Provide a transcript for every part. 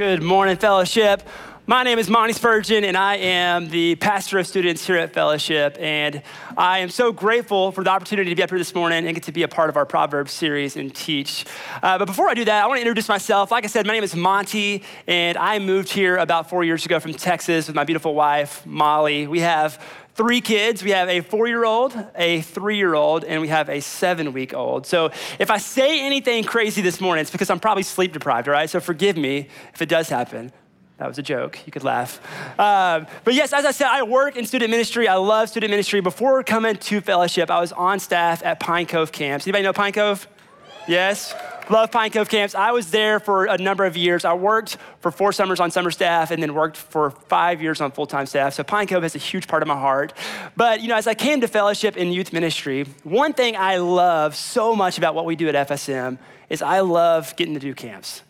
Good morning, fellowship. My name is Monty Spurgeon, and I am the pastor of students here at Fellowship. And I am so grateful for the opportunity to be up here this morning and get to be a part of our Proverbs series and teach. Uh, but before I do that, I want to introduce myself. Like I said, my name is Monty, and I moved here about four years ago from Texas with my beautiful wife, Molly. We have three kids. We have a four year old, a three year old, and we have a seven week old. So if I say anything crazy this morning, it's because I'm probably sleep deprived, all right? So forgive me if it does happen. That was a joke. You could laugh. Um, but yes, as I said, I work in student ministry. I love student ministry. Before coming to fellowship, I was on staff at Pine Cove camps. Anybody know Pine Cove? Yes? Love Pine Cove camps. I was there for a number of years. I worked for four summers on summer staff and then worked for five years on full time staff. So Pine Cove has a huge part of my heart. But, you know, as I came to fellowship in youth ministry, one thing I love so much about what we do at FSM is I love getting to do camps.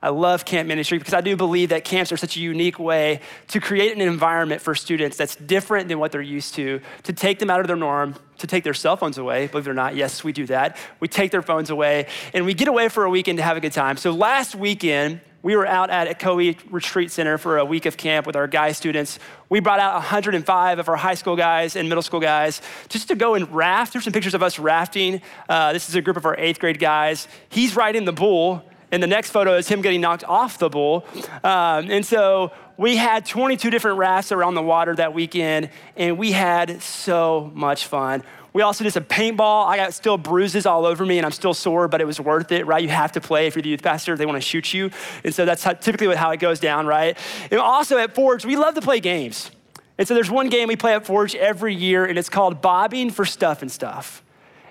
I love camp ministry because I do believe that camps are such a unique way to create an environment for students that's different than what they're used to, to take them out of their norm, to take their cell phones away. Believe it or not, yes, we do that. We take their phones away and we get away for a weekend to have a good time. So last weekend, we were out at Ocoee Retreat Center for a week of camp with our guy students. We brought out 105 of our high school guys and middle school guys just to go and raft. There's some pictures of us rafting. Uh, this is a group of our eighth grade guys. He's riding the bull and the next photo is him getting knocked off the bull. Um, and so we had 22 different rafts around the water that weekend, and we had so much fun. We also did some paintball. I got still bruises all over me, and I'm still sore, but it was worth it, right? You have to play if you're the youth pastor. They want to shoot you. And so that's how, typically how it goes down, right? And also at Forge, we love to play games. And so there's one game we play at Forge every year, and it's called Bobbing for Stuff and Stuff.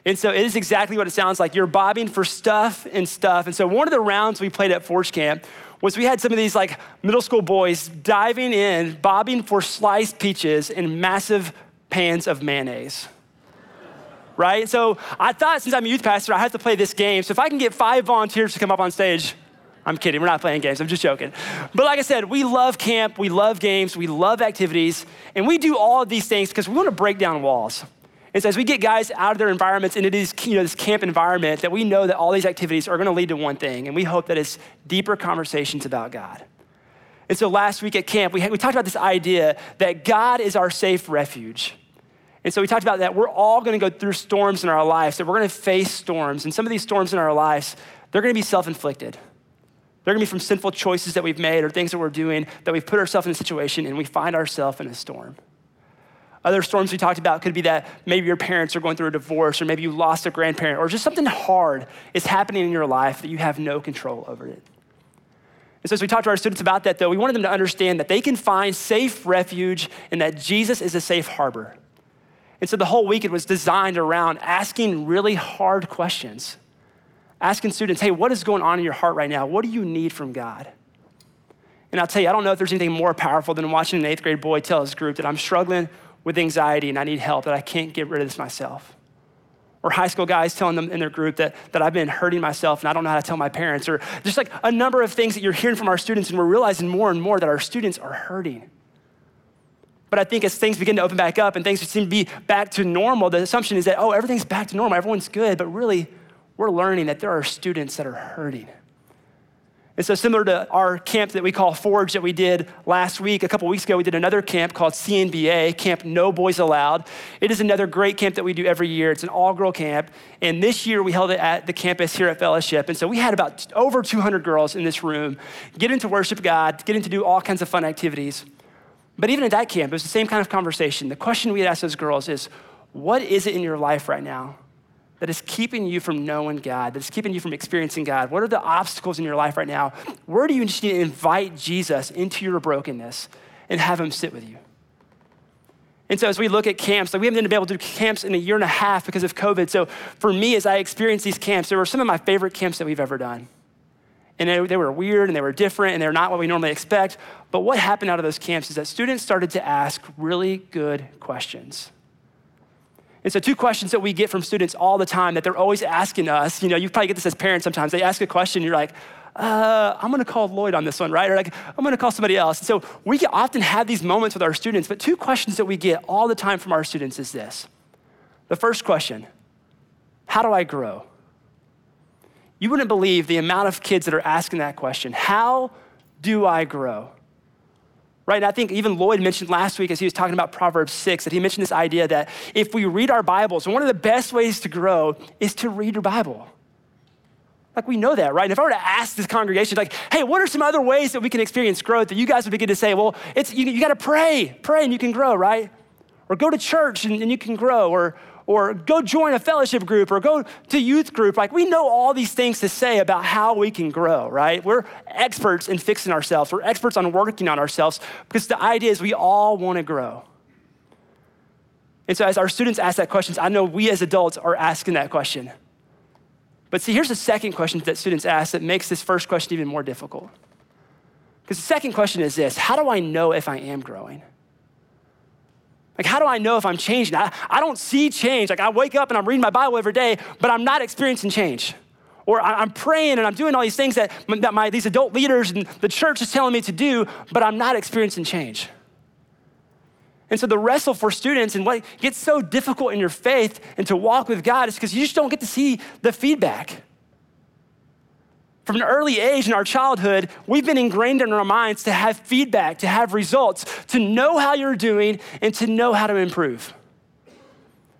And so it is exactly what it sounds like. You're bobbing for stuff and stuff. And so one of the rounds we played at Forge Camp was we had some of these like middle school boys diving in, bobbing for sliced peaches in massive pans of mayonnaise. Right? So I thought since I'm a youth pastor, I have to play this game. So if I can get five volunteers to come up on stage, I'm kidding, we're not playing games, I'm just joking. But like I said, we love camp, we love games, we love activities, and we do all of these things because we want to break down walls. And so as we get guys out of their environments into this, you know, this camp environment, that we know that all these activities are going to lead to one thing, and we hope that it's deeper conversations about God. And so last week at camp, we, had, we talked about this idea that God is our safe refuge. And so we talked about that we're all going to go through storms in our lives, that we're going to face storms. And some of these storms in our lives, they're going to be self inflicted. They're going to be from sinful choices that we've made or things that we're doing that we've put ourselves in a situation and we find ourselves in a storm. Other storms we talked about could be that maybe your parents are going through a divorce, or maybe you lost a grandparent, or just something hard is happening in your life that you have no control over it. And so, as we talked to our students about that, though, we wanted them to understand that they can find safe refuge and that Jesus is a safe harbor. And so, the whole weekend was designed around asking really hard questions. Asking students, hey, what is going on in your heart right now? What do you need from God? And I'll tell you, I don't know if there's anything more powerful than watching an eighth grade boy tell his group that I'm struggling with anxiety and I need help, that I can't get rid of this myself. Or high school guys telling them in their group that, that I've been hurting myself and I don't know how to tell my parents. Or just like a number of things that you're hearing from our students, and we're realizing more and more that our students are hurting. But I think as things begin to open back up and things seem to be back to normal, the assumption is that, oh, everything's back to normal, everyone's good. But really, we're learning that there are students that are hurting. And so, similar to our camp that we call Forge that we did last week, a couple weeks ago, we did another camp called CNBA, Camp No Boys Allowed. It is another great camp that we do every year. It's an all girl camp. And this year, we held it at the campus here at Fellowship. And so, we had about over 200 girls in this room getting to worship God, getting to do all kinds of fun activities. But even at that camp, it was the same kind of conversation. The question we had asked those girls is, What is it in your life right now that is keeping you from knowing God, that is keeping you from experiencing God? What are the obstacles in your life right now? Where do you need to invite Jesus into your brokenness and have him sit with you? And so as we look at camps, like we haven't been able to do camps in a year and a half because of COVID. So for me, as I experienced these camps, there were some of my favorite camps that we've ever done. And they, they were weird and they were different and they're not what we normally expect. But what happened out of those camps is that students started to ask really good questions. And so, two questions that we get from students all the time that they're always asking us. You know, you probably get this as parents sometimes. They ask a question, you're like, uh, I'm gonna call Lloyd on this one, right? Or like, I'm gonna call somebody else. And so, we often have these moments with our students, but two questions that we get all the time from our students is this. The first question How do I grow? You wouldn't believe the amount of kids that are asking that question. How do I grow? Right? And I think even Lloyd mentioned last week as he was talking about Proverbs 6 that he mentioned this idea that if we read our Bibles, one of the best ways to grow is to read your Bible. Like we know that, right? And if I were to ask this congregation, like, hey, what are some other ways that we can experience growth? That you guys would begin to say, well, it's you, you got to pray, pray, and you can grow, right? Or go to church and, and you can grow, or or go join a fellowship group, or go to youth group. Like we know all these things to say about how we can grow, right? We're experts in fixing ourselves. We're experts on working on ourselves because the idea is we all want to grow. And so as our students ask that question, I know we as adults are asking that question. But see, here's the second question that students ask that makes this first question even more difficult. Because the second question is this How do I know if I am growing? Like, how do I know if I'm changing? I, I don't see change. Like, I wake up and I'm reading my Bible every day, but I'm not experiencing change. Or I, I'm praying and I'm doing all these things that, that my, these adult leaders and the church is telling me to do, but I'm not experiencing change. And so the wrestle for students and what gets so difficult in your faith and to walk with God is because you just don't get to see the feedback. From an early age in our childhood, we've been ingrained in our minds to have feedback, to have results, to know how you're doing, and to know how to improve.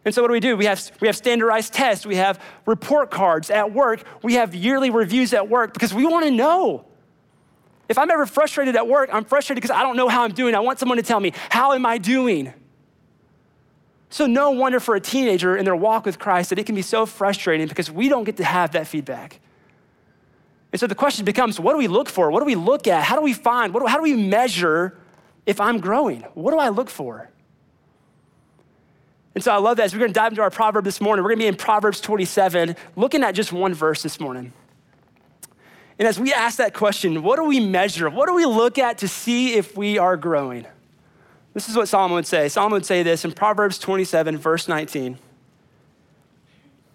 And so, what do we do? We have, we have standardized tests, we have report cards at work, we have yearly reviews at work because we want to know. If I'm ever frustrated at work, I'm frustrated because I don't know how I'm doing. I want someone to tell me, how am I doing? So, no wonder for a teenager in their walk with Christ that it can be so frustrating because we don't get to have that feedback. And so the question becomes what do we look for? What do we look at? How do we find? Do, how do we measure if I'm growing? What do I look for? And so I love that as we're going to dive into our proverb this morning. We're going to be in Proverbs 27, looking at just one verse this morning. And as we ask that question, what do we measure? What do we look at to see if we are growing? This is what Solomon would say. Solomon would say this in Proverbs 27, verse 19.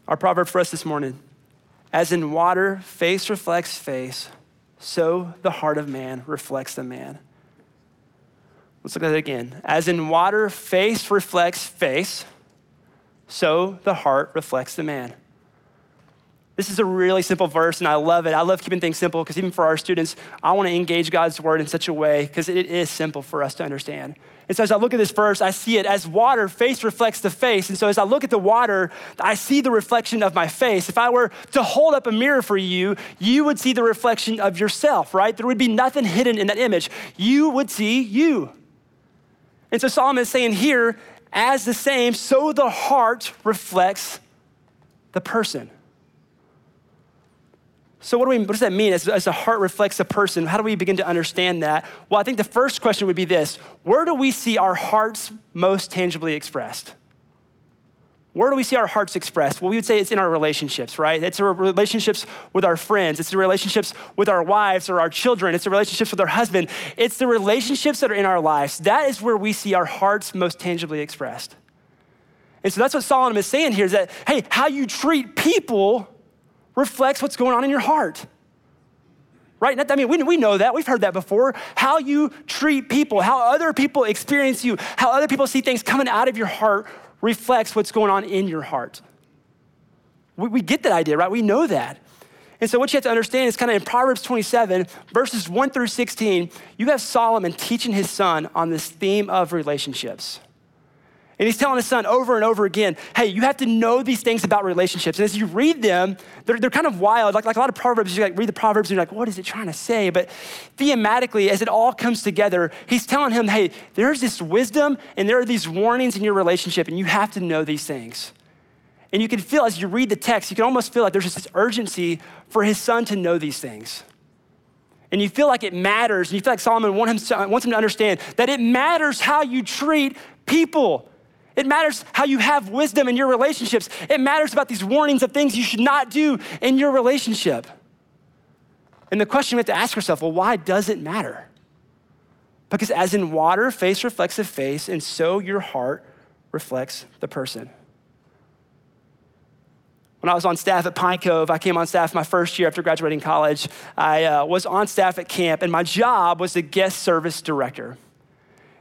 Our proverb for us this morning. As in water, face reflects face, so the heart of man reflects the man. Let's look at it again. As in water, face reflects face, so the heart reflects the man. This is a really simple verse, and I love it. I love keeping things simple because even for our students, I want to engage God's word in such a way because it is simple for us to understand. And so as I look at this verse, I see it as water, face reflects the face. And so as I look at the water, I see the reflection of my face. If I were to hold up a mirror for you, you would see the reflection of yourself, right? There would be nothing hidden in that image. You would see you. And so Solomon is saying here, as the same, so the heart reflects the person. So, what, do we, what does that mean? As, as the heart reflects a person, how do we begin to understand that? Well, I think the first question would be this Where do we see our hearts most tangibly expressed? Where do we see our hearts expressed? Well, we would say it's in our relationships, right? It's our relationships with our friends. It's the relationships with our wives or our children. It's the relationships with our husband. It's the relationships that are in our lives. That is where we see our hearts most tangibly expressed. And so that's what Solomon is saying here is that, hey, how you treat people reflects what's going on in your heart. Right? I mean, we, we know that. We've heard that before. How you treat people, how other people experience you, how other people see things coming out of your heart reflects what's going on in your heart. We, we get that idea, right? We know that. And so, what you have to understand is kind of in Proverbs 27, verses 1 through 16, you have Solomon teaching his son on this theme of relationships. And he's telling his son over and over again, hey, you have to know these things about relationships. And as you read them, they're, they're kind of wild. Like, like a lot of Proverbs, you like read the Proverbs and you're like, what is it trying to say? But thematically, as it all comes together, he's telling him, hey, there's this wisdom and there are these warnings in your relationship, and you have to know these things. And you can feel as you read the text, you can almost feel like there's just this urgency for his son to know these things. And you feel like it matters, and you feel like Solomon wants him to understand that it matters how you treat people. It matters how you have wisdom in your relationships. It matters about these warnings of things you should not do in your relationship. And the question we have to ask ourselves well, why does it matter? Because as in water, face reflects the face, and so your heart reflects the person. When I was on staff at Pine Cove, I came on staff my first year after graduating college. I uh, was on staff at camp, and my job was the guest service director.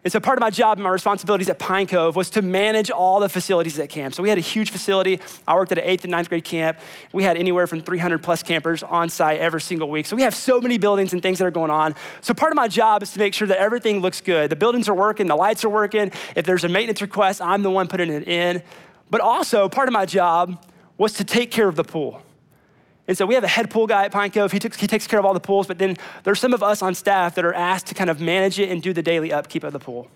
And so part of my job and my responsibilities at Pine Cove was to manage all the facilities at camp. So we had a huge facility. I worked at an eighth and ninth grade camp. We had anywhere from 300 plus campers on site every single week. So we have so many buildings and things that are going on. So part of my job is to make sure that everything looks good. The buildings are working, the lights are working. If there's a maintenance request, I'm the one putting it in. But also part of my job was to take care of the pool. And so we have a head pool guy at Pine Cove. He, took, he takes care of all the pools, but then there's some of us on staff that are asked to kind of manage it and do the daily upkeep of the pool.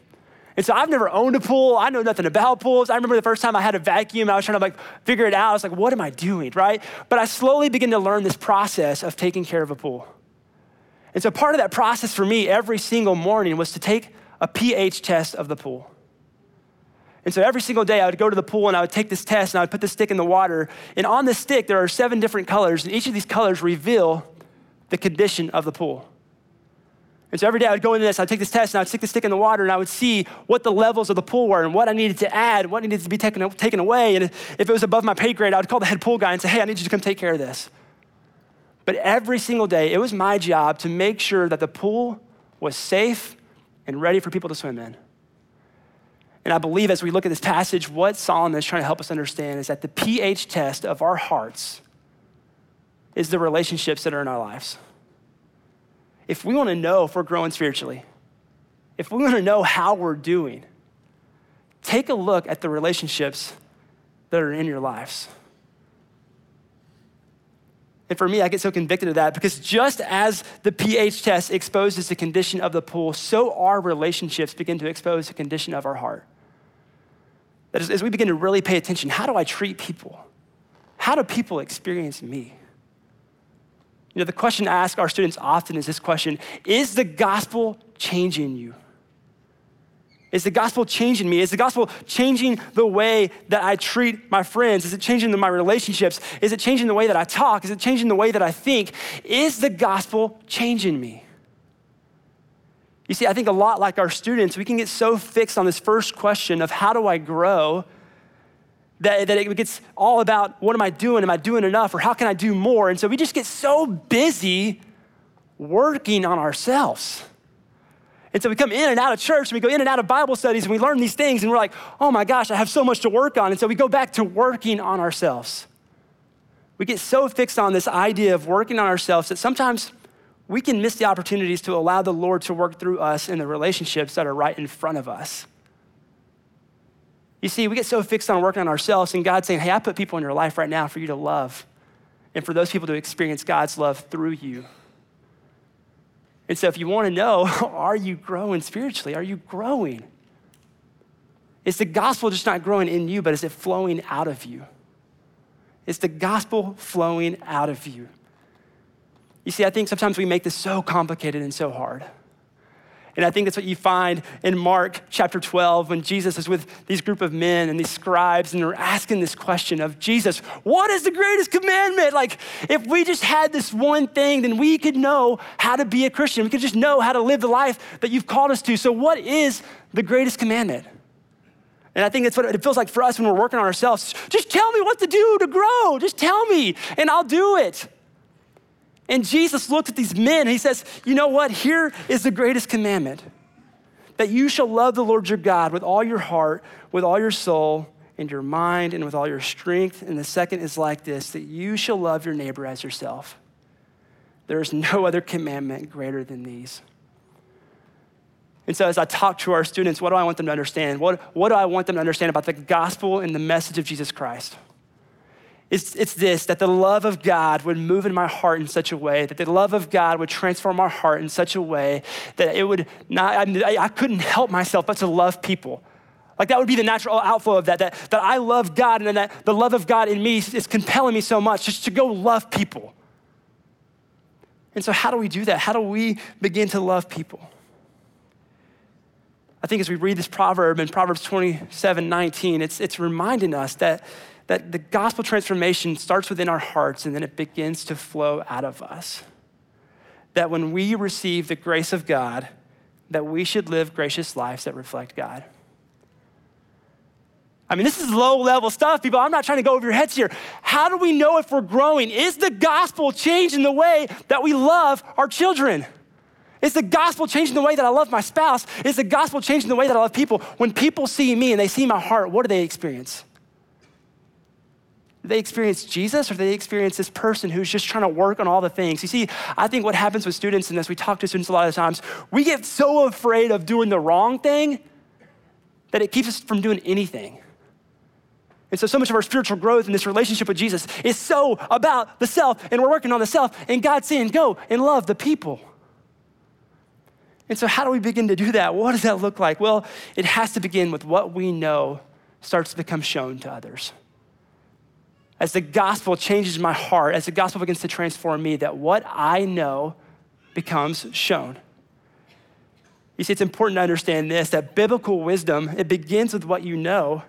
And so I've never owned a pool. I know nothing about pools. I remember the first time I had a vacuum, I was trying to like figure it out. I was like, what am I doing, right? But I slowly began to learn this process of taking care of a pool. And so part of that process for me every single morning was to take a pH test of the pool. And so every single day I would go to the pool and I would take this test and I would put the stick in the water. And on the stick, there are seven different colors, and each of these colors reveal the condition of the pool. And so every day I would go into this, I'd take this test and I would stick the stick in the water and I would see what the levels of the pool were and what I needed to add, what needed to be taken, taken away. And if it was above my pay grade, I would call the head pool guy and say, hey, I need you to come take care of this. But every single day, it was my job to make sure that the pool was safe and ready for people to swim in. And I believe as we look at this passage, what Solomon is trying to help us understand is that the pH test of our hearts is the relationships that are in our lives. If we want to know if we're growing spiritually, if we want to know how we're doing, take a look at the relationships that are in your lives. And for me, I get so convicted of that because just as the pH test exposes the condition of the pool, so our relationships begin to expose the condition of our heart. That as, as we begin to really pay attention, how do I treat people? How do people experience me? You know, the question I ask our students often is this question Is the gospel changing you? Is the gospel changing me? Is the gospel changing the way that I treat my friends? Is it changing my relationships? Is it changing the way that I talk? Is it changing the way that I think? Is the gospel changing me? You see, I think a lot like our students, we can get so fixed on this first question of how do I grow that, that it gets all about what am I doing? Am I doing enough? Or how can I do more? And so we just get so busy working on ourselves. And so we come in and out of church and we go in and out of Bible studies and we learn these things and we're like, oh my gosh, I have so much to work on. And so we go back to working on ourselves. We get so fixed on this idea of working on ourselves that sometimes we can miss the opportunities to allow the Lord to work through us in the relationships that are right in front of us. You see, we get so fixed on working on ourselves, and God's saying, Hey, I put people in your life right now for you to love, and for those people to experience God's love through you. And so, if you want to know, are you growing spiritually? Are you growing? Is the gospel just not growing in you, but is it flowing out of you? Is the gospel flowing out of you? You see, I think sometimes we make this so complicated and so hard. And I think that's what you find in Mark chapter 12 when Jesus is with these group of men and these scribes and they're asking this question of Jesus, what is the greatest commandment? Like, if we just had this one thing, then we could know how to be a Christian. We could just know how to live the life that you've called us to. So, what is the greatest commandment? And I think that's what it feels like for us when we're working on ourselves. Just tell me what to do to grow. Just tell me, and I'll do it. And Jesus looked at these men and he says, You know what? Here is the greatest commandment that you shall love the Lord your God with all your heart, with all your soul, and your mind, and with all your strength. And the second is like this that you shall love your neighbor as yourself. There is no other commandment greater than these. And so, as I talk to our students, what do I want them to understand? What, what do I want them to understand about the gospel and the message of Jesus Christ? It's, it's this that the love of God would move in my heart in such a way, that the love of God would transform our heart in such a way that it would not, I, I couldn't help myself but to love people. Like that would be the natural outflow of that, that, that I love God and that the love of God in me is compelling me so much just to go love people. And so, how do we do that? How do we begin to love people? I think as we read this proverb in Proverbs 27 19, it's, it's reminding us that that the gospel transformation starts within our hearts and then it begins to flow out of us. That when we receive the grace of God, that we should live gracious lives that reflect God. I mean, this is low level stuff, people. I'm not trying to go over your heads here. How do we know if we're growing? Is the gospel changing the way that we love our children? Is the gospel changing the way that I love my spouse? Is the gospel changing the way that I love people? When people see me and they see my heart, what do they experience? They experience Jesus or they experience this person who's just trying to work on all the things? You see, I think what happens with students in this, we talk to students a lot of times, we get so afraid of doing the wrong thing that it keeps us from doing anything. And so, so much of our spiritual growth in this relationship with Jesus is so about the self, and we're working on the self, and God's saying, go and love the people. And so, how do we begin to do that? What does that look like? Well, it has to begin with what we know starts to become shown to others as the gospel changes my heart, as the gospel begins to transform me, that what I know becomes shown. You see, it's important to understand this that biblical wisdom, it begins with what you know,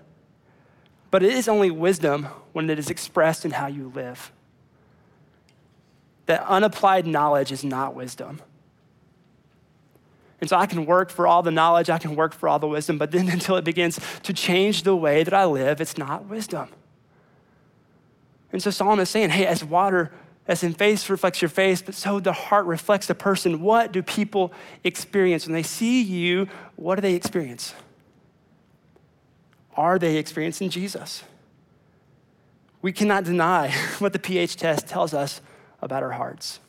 but it is only wisdom when it is expressed in how you live. That unapplied knowledge is not wisdom. And so I can work for all the knowledge, I can work for all the wisdom, but then until it begins to change the way that I live, it's not wisdom. And so Solomon is saying, hey, as water, as in face reflects your face, but so the heart reflects the person. What do people experience? When they see you, what do they experience? Are they experiencing Jesus? We cannot deny what the pH test tells us about our hearts.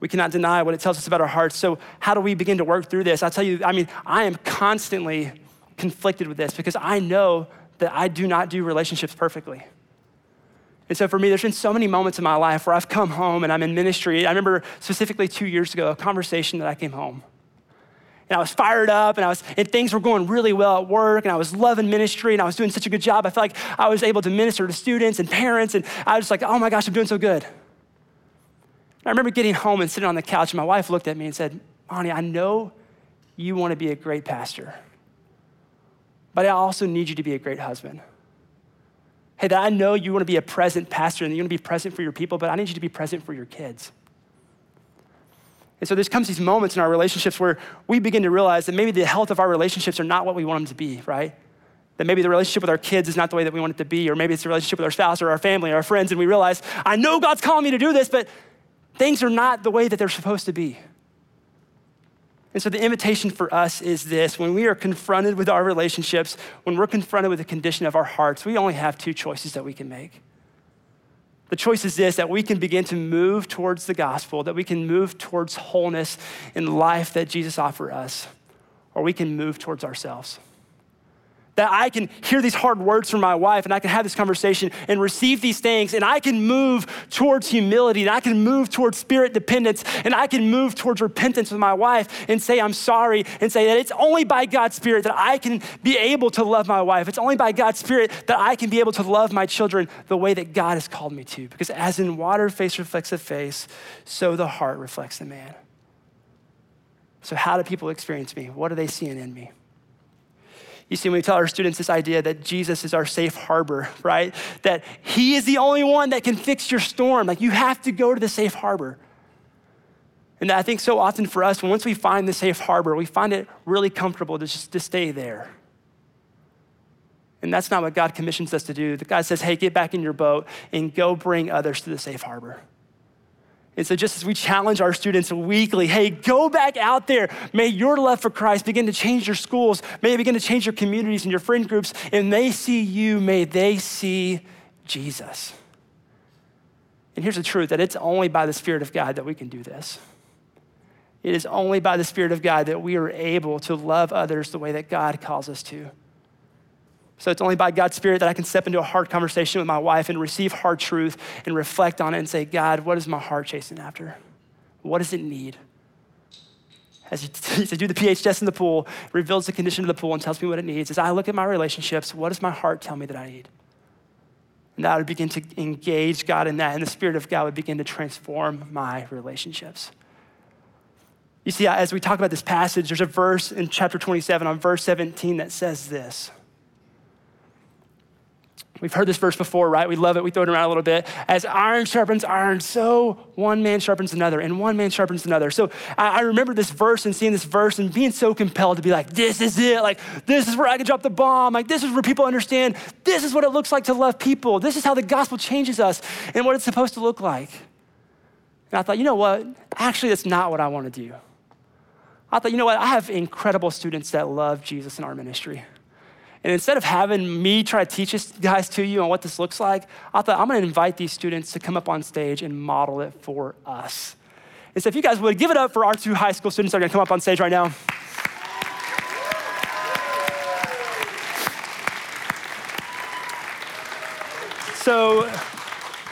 We cannot deny what it tells us about our hearts. So, how do we begin to work through this? I tell you, I mean, I am constantly conflicted with this because I know that I do not do relationships perfectly. And so for me, there's been so many moments in my life where I've come home and I'm in ministry. I remember specifically two years ago, a conversation that I came home. And I was fired up and I was and things were going really well at work and I was loving ministry and I was doing such a good job. I felt like I was able to minister to students and parents and I was just like, oh my gosh, I'm doing so good. And I remember getting home and sitting on the couch and my wife looked at me and said, Monty, I know you want to be a great pastor, but I also need you to be a great husband. Hey, that I know you want to be a present pastor and you want to be present for your people, but I need you to be present for your kids. And so there comes these moments in our relationships where we begin to realize that maybe the health of our relationships are not what we want them to be, right? That maybe the relationship with our kids is not the way that we want it to be, or maybe it's the relationship with our spouse or our family or our friends, and we realize, I know God's calling me to do this, but things are not the way that they're supposed to be. And so the invitation for us is this when we are confronted with our relationships, when we're confronted with the condition of our hearts, we only have two choices that we can make. The choice is this that we can begin to move towards the gospel, that we can move towards wholeness in life that Jesus offers us, or we can move towards ourselves that I can hear these hard words from my wife and I can have this conversation and receive these things and I can move towards humility and I can move towards spirit dependence and I can move towards repentance with my wife and say, I'm sorry and say that it's only by God's Spirit that I can be able to love my wife. It's only by God's Spirit that I can be able to love my children the way that God has called me to. Because as in water, face reflects the face, so the heart reflects the man. So, how do people experience me? What are they seeing in me? You see, when we tell our students this idea that Jesus is our safe harbor, right? That he is the only one that can fix your storm. Like you have to go to the safe harbor. And I think so often for us, once we find the safe harbor, we find it really comfortable to just to stay there. And that's not what God commissions us to do. The God says, hey, get back in your boat and go bring others to the safe harbor. And so, just as we challenge our students weekly, hey, go back out there. May your love for Christ begin to change your schools. May it begin to change your communities and your friend groups. And they see you, may they see Jesus. And here's the truth that it's only by the Spirit of God that we can do this. It is only by the Spirit of God that we are able to love others the way that God calls us to. So it's only by God's Spirit that I can step into a hard conversation with my wife and receive hard truth and reflect on it and say, God, what is my heart chasing after? What does it need? As you, do the pH test in the pool, reveals the condition of the pool and tells me what it needs. As I look at my relationships, what does my heart tell me that I need? And I would begin to engage God in that, and the Spirit of God would begin to transform my relationships. You see, as we talk about this passage, there's a verse in chapter 27 on verse 17 that says this We've heard this verse before, right? We love it. We throw it around a little bit. As iron sharpens iron, so one man sharpens another, and one man sharpens another. So I, I, remember this verse and seeing this verse and being so compelled to be like, this is it. Like, this is where I can drop the bomb. Like, this is where people understand this is what it looks like to love people. This is how the gospel changes us and what it's supposed to look like. And I thought, you know what? Actually, that's not what I want to do. I thought, you know what? I have incredible students that love Jesus in our ministry. And instead of having me try to teach this guys to you on what this looks like, I thought I'm going to invite these students to come up on stage and model it for us. And so if you guys would give it up for our two high school students that are going to come up on stage right now. So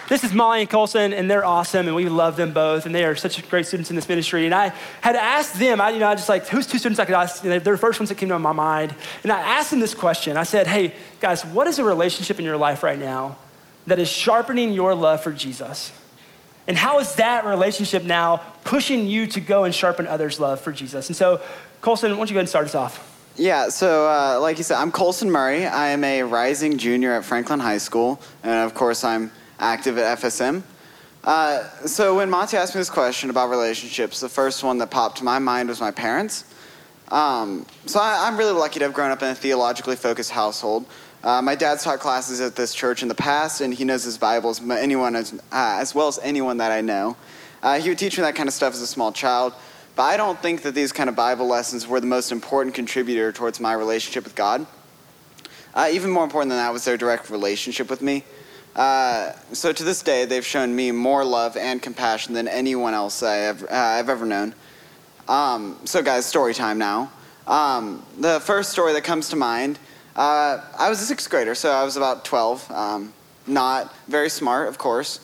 this is Molly and Colson, and they're awesome, and we love them both, and they are such great students in this ministry. And I had asked them, I, you know, I just like, who's two students I could ask? they're the first ones that came to my mind. And I asked them this question. I said, hey, guys, what is a relationship in your life right now that is sharpening your love for Jesus? And how is that relationship now pushing you to go and sharpen others' love for Jesus? And so, Colson, why don't you go ahead and start us off? Yeah, so uh, like you said, I'm Colson Murray. I am a rising junior at Franklin High School, and of course, I'm active at FSM. Uh, so when Monty asked me this question about relationships, the first one that popped to my mind was my parents. Um, so I, am really lucky to have grown up in a theologically focused household. Uh, my dad's taught classes at this church in the past, and he knows his Bible as, anyone as, uh, as well as anyone that I know. Uh, he would teach me that kind of stuff as a small child, but I don't think that these kind of Bible lessons were the most important contributor towards my relationship with God. Uh, even more important than that was their direct relationship with me. Uh, so to this day, they've shown me more love and compassion than anyone else I have, uh, I've ever known. Um, so, guys, story time now. Um, the first story that comes to mind uh, I was a sixth grader, so I was about 12. Um, not very smart, of course.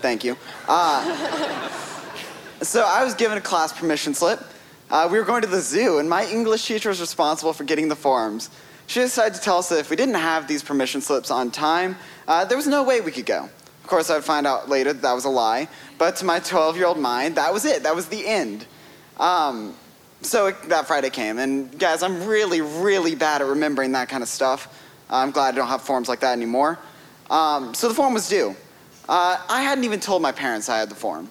Thank you. Uh, so, I was given a class permission slip. Uh, we were going to the zoo, and my English teacher was responsible for getting the forms she decided to tell us that if we didn't have these permission slips on time, uh, there was no way we could go. Of course, I'd find out later that that was a lie, but to my 12 year old mind, that was it. That was the end. Um, so it, that Friday came, and guys, I'm really, really bad at remembering that kind of stuff. I'm glad I don't have forms like that anymore. Um, so the form was due. Uh, I hadn't even told my parents I had the form.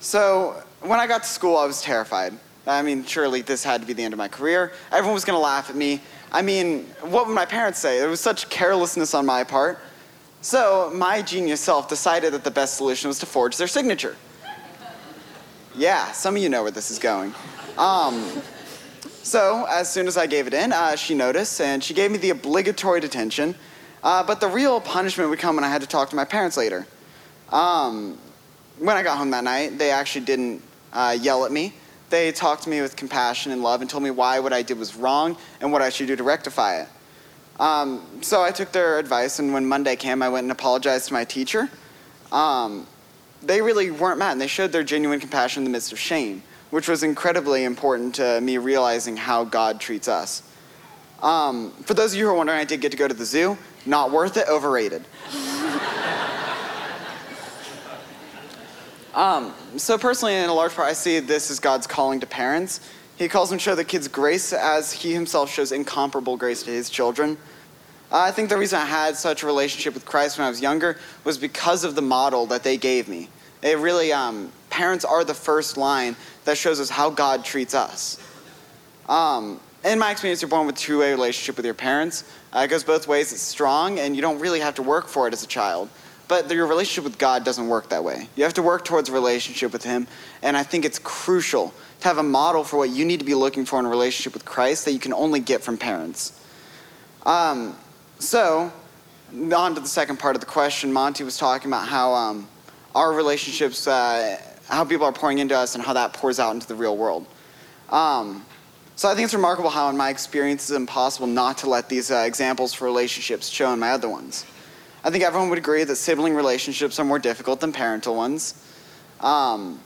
So when I got to school, I was terrified. I mean, surely this had to be the end of my career. Everyone was going to laugh at me. I mean, what would my parents say? There was such carelessness on my part. So, my genius self decided that the best solution was to forge their signature. Yeah, some of you know where this is going. Um, so, as soon as I gave it in, uh, she noticed and she gave me the obligatory detention. Uh, but the real punishment would come when I had to talk to my parents later. Um, when I got home that night, they actually didn't uh, yell at me. They talked to me with compassion and love and told me why what I did was wrong and what I should do to rectify it. Um, so I took their advice, and when Monday came, I went and apologized to my teacher. Um, they really weren't mad, and they showed their genuine compassion in the midst of shame, which was incredibly important to me realizing how God treats us. Um, for those of you who are wondering, I did get to go to the zoo. Not worth it, overrated. Um, so personally, in a large part, I see this as God's calling to parents. He calls them to show the kids grace as he himself shows incomparable grace to his children. I think the reason I had such a relationship with Christ when I was younger was because of the model that they gave me. It really, um, parents are the first line that shows us how God treats us. Um, in my experience, you're born with a two-way relationship with your parents. Uh, it goes both ways. It's strong, and you don't really have to work for it as a child. But your relationship with God doesn't work that way. You have to work towards a relationship with Him. And I think it's crucial to have a model for what you need to be looking for in a relationship with Christ that you can only get from parents. Um, so, on to the second part of the question, Monty was talking about how um, our relationships, uh, how people are pouring into us, and how that pours out into the real world. Um, so I think it's remarkable how, in my experience, it's impossible not to let these uh, examples for relationships show in my other ones. I think everyone would agree that sibling relationships are more difficult than parental ones. Um,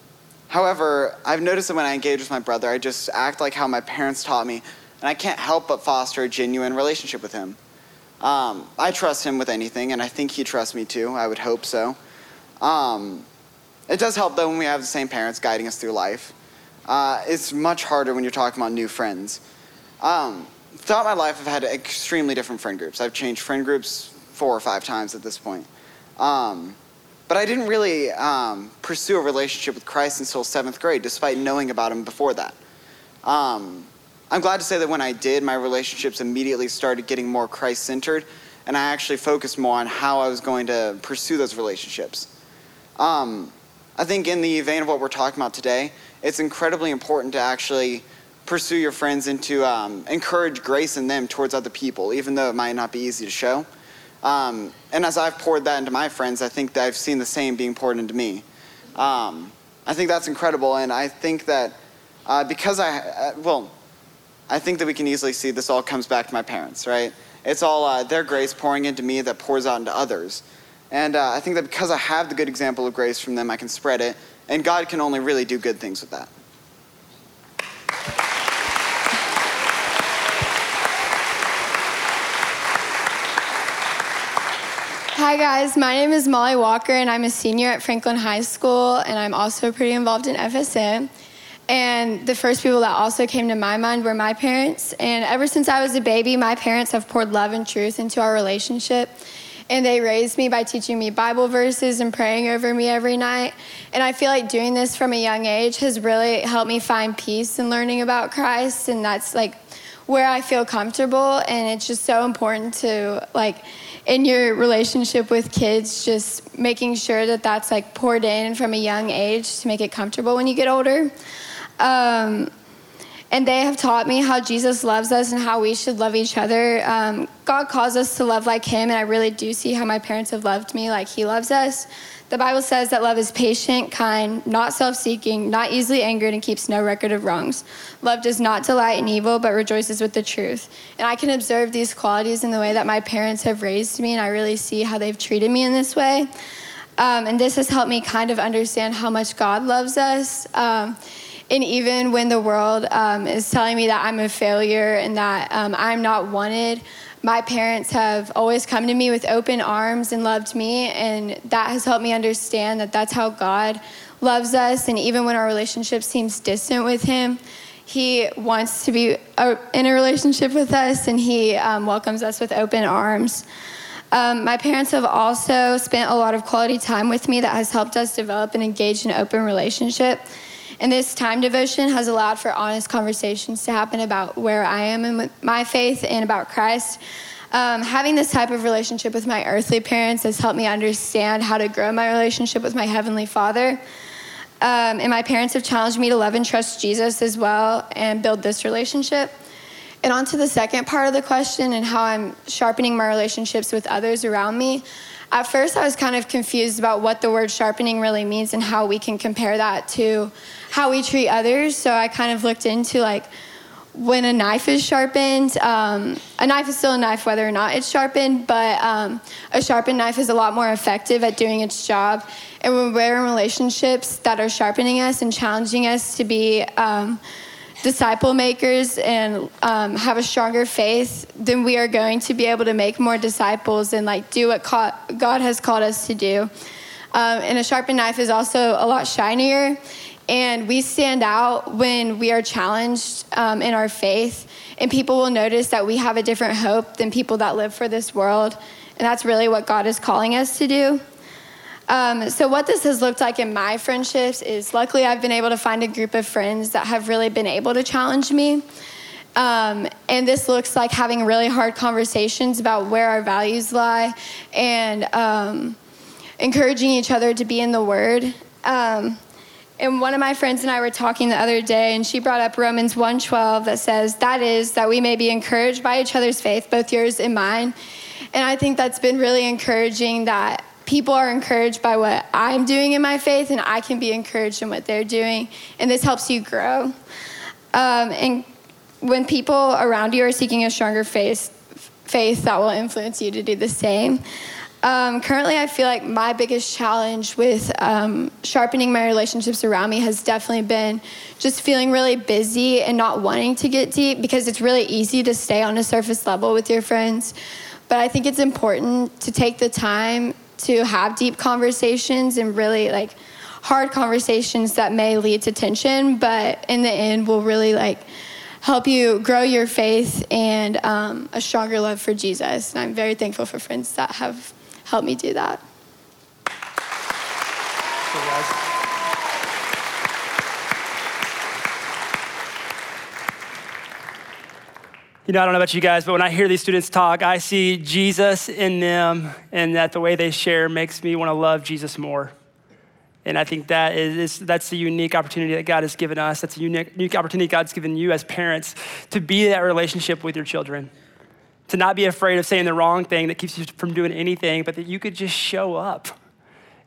however, I've noticed that when I engage with my brother, I just act like how my parents taught me, and I can't help but foster a genuine relationship with him. Um, I trust him with anything, and I think he trusts me too. I would hope so. Um, it does help though when we have the same parents guiding us through life. Uh, it's much harder when you're talking about new friends. Um, throughout my life, I've had extremely different friend groups. I've changed friend groups four or five times at this point. Um, but I didn't really um, pursue a relationship with Christ until seventh grade, despite knowing about him before that. Um, I'm glad to say that when I did, my relationships immediately started getting more Christ centered, and I actually focused more on how I was going to pursue those relationships. Um, I think in the vein of what we're talking about today, it's incredibly important to actually pursue your friends and to um, encourage grace in them towards other people, even though it might not be easy to show. Um, and as I've poured that into my friends, I think that I've seen the same being poured into me. Um, I think that's incredible, and I think that uh, because I, uh, well, I think that we can easily see this all comes back to my parents, right? It's all uh, their grace pouring into me that pours out into others. And uh, I think that because I have the good example of grace from them, I can spread it, and God can only really do good things with that. Hi, guys. My name is Molly Walker, and I'm a senior at Franklin High School, and I'm also pretty involved in FSM. And the first people that also came to my mind were my parents. And ever since I was a baby, my parents have poured love and truth into our relationship. And they raised me by teaching me Bible verses and praying over me every night. And I feel like doing this from a young age has really helped me find peace in learning about Christ. And that's like where I feel comfortable. And it's just so important to, like, in your relationship with kids, just making sure that that's like poured in from a young age to make it comfortable when you get older. Um, and they have taught me how Jesus loves us and how we should love each other. Um, God calls us to love like Him, and I really do see how my parents have loved me like He loves us. The Bible says that love is patient, kind, not self seeking, not easily angered, and keeps no record of wrongs. Love does not delight in evil, but rejoices with the truth. And I can observe these qualities in the way that my parents have raised me, and I really see how they've treated me in this way. Um, and this has helped me kind of understand how much God loves us. Um, and even when the world um, is telling me that I'm a failure and that um, I'm not wanted, my parents have always come to me with open arms and loved me. And that has helped me understand that that's how God loves us. And even when our relationship seems distant with Him, He wants to be uh, in a relationship with us and He um, welcomes us with open arms. Um, my parents have also spent a lot of quality time with me that has helped us develop and engage in an open relationship. And this time devotion has allowed for honest conversations to happen about where I am in my faith and about Christ. Um, having this type of relationship with my earthly parents has helped me understand how to grow my relationship with my heavenly Father. Um, and my parents have challenged me to love and trust Jesus as well and build this relationship. And on to the second part of the question and how I'm sharpening my relationships with others around me. At first, I was kind of confused about what the word sharpening really means and how we can compare that to how we treat others. So I kind of looked into like when a knife is sharpened, um, a knife is still a knife whether or not it's sharpened, but um, a sharpened knife is a lot more effective at doing its job. And when we're in relationships that are sharpening us and challenging us to be um, disciple makers and um, have a stronger faith, then we are going to be able to make more disciples and like do what God has called us to do. Um, and a sharpened knife is also a lot shinier and we stand out when we are challenged um, in our faith, and people will notice that we have a different hope than people that live for this world. And that's really what God is calling us to do. Um, so, what this has looked like in my friendships is luckily I've been able to find a group of friends that have really been able to challenge me. Um, and this looks like having really hard conversations about where our values lie and um, encouraging each other to be in the Word. Um, and one of my friends and I were talking the other day, and she brought up Romans 1:12 that says, "That is that we may be encouraged by each other's faith, both yours and mine." And I think that's been really encouraging that people are encouraged by what I'm doing in my faith, and I can be encouraged in what they're doing, and this helps you grow. Um, and when people around you are seeking a stronger faith, faith that will influence you to do the same. Um, currently, I feel like my biggest challenge with um, sharpening my relationships around me has definitely been just feeling really busy and not wanting to get deep because it's really easy to stay on a surface level with your friends. But I think it's important to take the time to have deep conversations and really like hard conversations that may lead to tension, but in the end will really like help you grow your faith and um, a stronger love for Jesus. And I'm very thankful for friends that have helped me do that. You know, I don't know about you guys, but when I hear these students talk, I see Jesus in them, and that the way they share makes me want to love Jesus more. And I think that is, that's the unique opportunity that God has given us. That's a unique, unique opportunity God's given you as parents to be that relationship with your children. To not be afraid of saying the wrong thing that keeps you from doing anything, but that you could just show up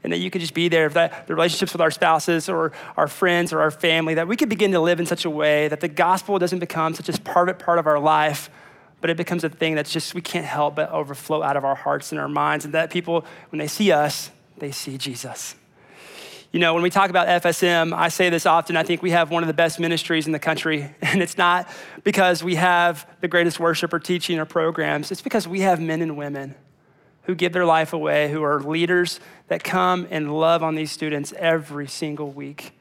and that you could just be there. That the relationships with our spouses or our friends or our family, that we could begin to live in such a way that the gospel doesn't become such a private part of our life, but it becomes a thing that's just we can't help but overflow out of our hearts and our minds, and that people, when they see us, they see Jesus. You know, when we talk about FSM, I say this often, I think we have one of the best ministries in the country. And it's not because we have the greatest worship or teaching or programs, it's because we have men and women who give their life away, who are leaders that come and love on these students every single week.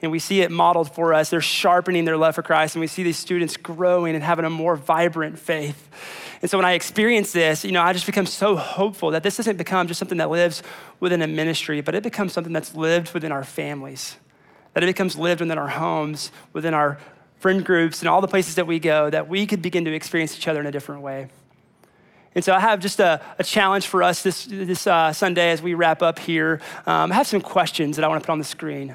And we see it modeled for us. They're sharpening their love for Christ, and we see these students growing and having a more vibrant faith. And so when I experience this, you know, I just become so hopeful that this doesn't become just something that lives within a ministry, but it becomes something that's lived within our families, that it becomes lived within our homes, within our friend groups, and all the places that we go, that we could begin to experience each other in a different way. And so I have just a, a challenge for us this, this uh, Sunday as we wrap up here. Um, I have some questions that I want to put on the screen.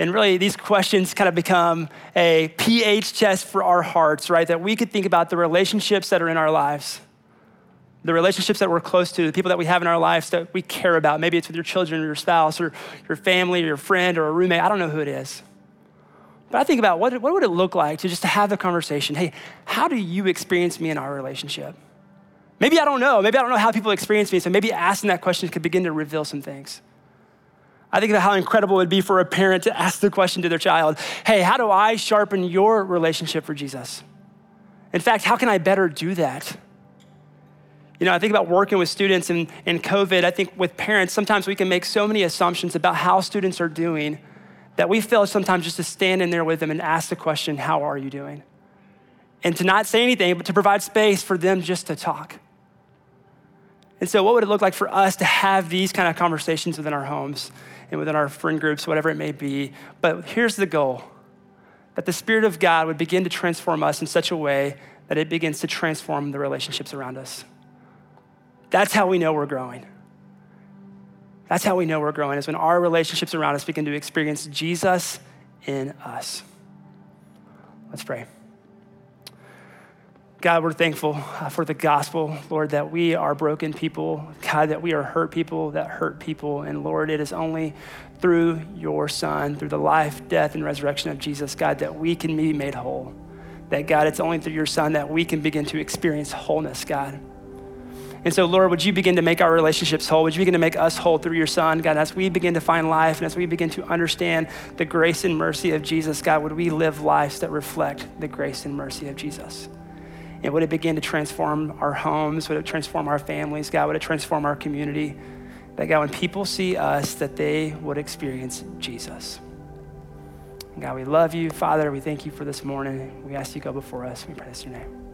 And really, these questions kind of become a pH test for our hearts, right? That we could think about the relationships that are in our lives, the relationships that we're close to, the people that we have in our lives that we care about. Maybe it's with your children or your spouse or your family or your friend or a roommate. I don't know who it is. But I think about what, what would it look like to just to have the conversation hey, how do you experience me in our relationship? Maybe I don't know. Maybe I don't know how people experience me. So maybe asking that question could begin to reveal some things. I think about how incredible it would be for a parent to ask the question to their child Hey, how do I sharpen your relationship for Jesus? In fact, how can I better do that? You know, I think about working with students in, in COVID. I think with parents, sometimes we can make so many assumptions about how students are doing that we fail sometimes just to stand in there with them and ask the question, How are you doing? And to not say anything, but to provide space for them just to talk. And so, what would it look like for us to have these kind of conversations within our homes and within our friend groups, whatever it may be? But here's the goal that the Spirit of God would begin to transform us in such a way that it begins to transform the relationships around us. That's how we know we're growing. That's how we know we're growing, is when our relationships around us begin to experience Jesus in us. Let's pray. God, we're thankful uh, for the gospel, Lord, that we are broken people, God, that we are hurt people that hurt people. And Lord, it is only through your Son, through the life, death, and resurrection of Jesus, God, that we can be made whole. That, God, it's only through your Son that we can begin to experience wholeness, God. And so, Lord, would you begin to make our relationships whole? Would you begin to make us whole through your Son, God? As we begin to find life and as we begin to understand the grace and mercy of Jesus, God, would we live lives that reflect the grace and mercy of Jesus? And would it begin to transform our homes? Would it transform our families? God, would it transform our community? That God, when people see us, that they would experience Jesus. God, we love you. Father, we thank you for this morning. We ask you to go before us. We pray this in your name.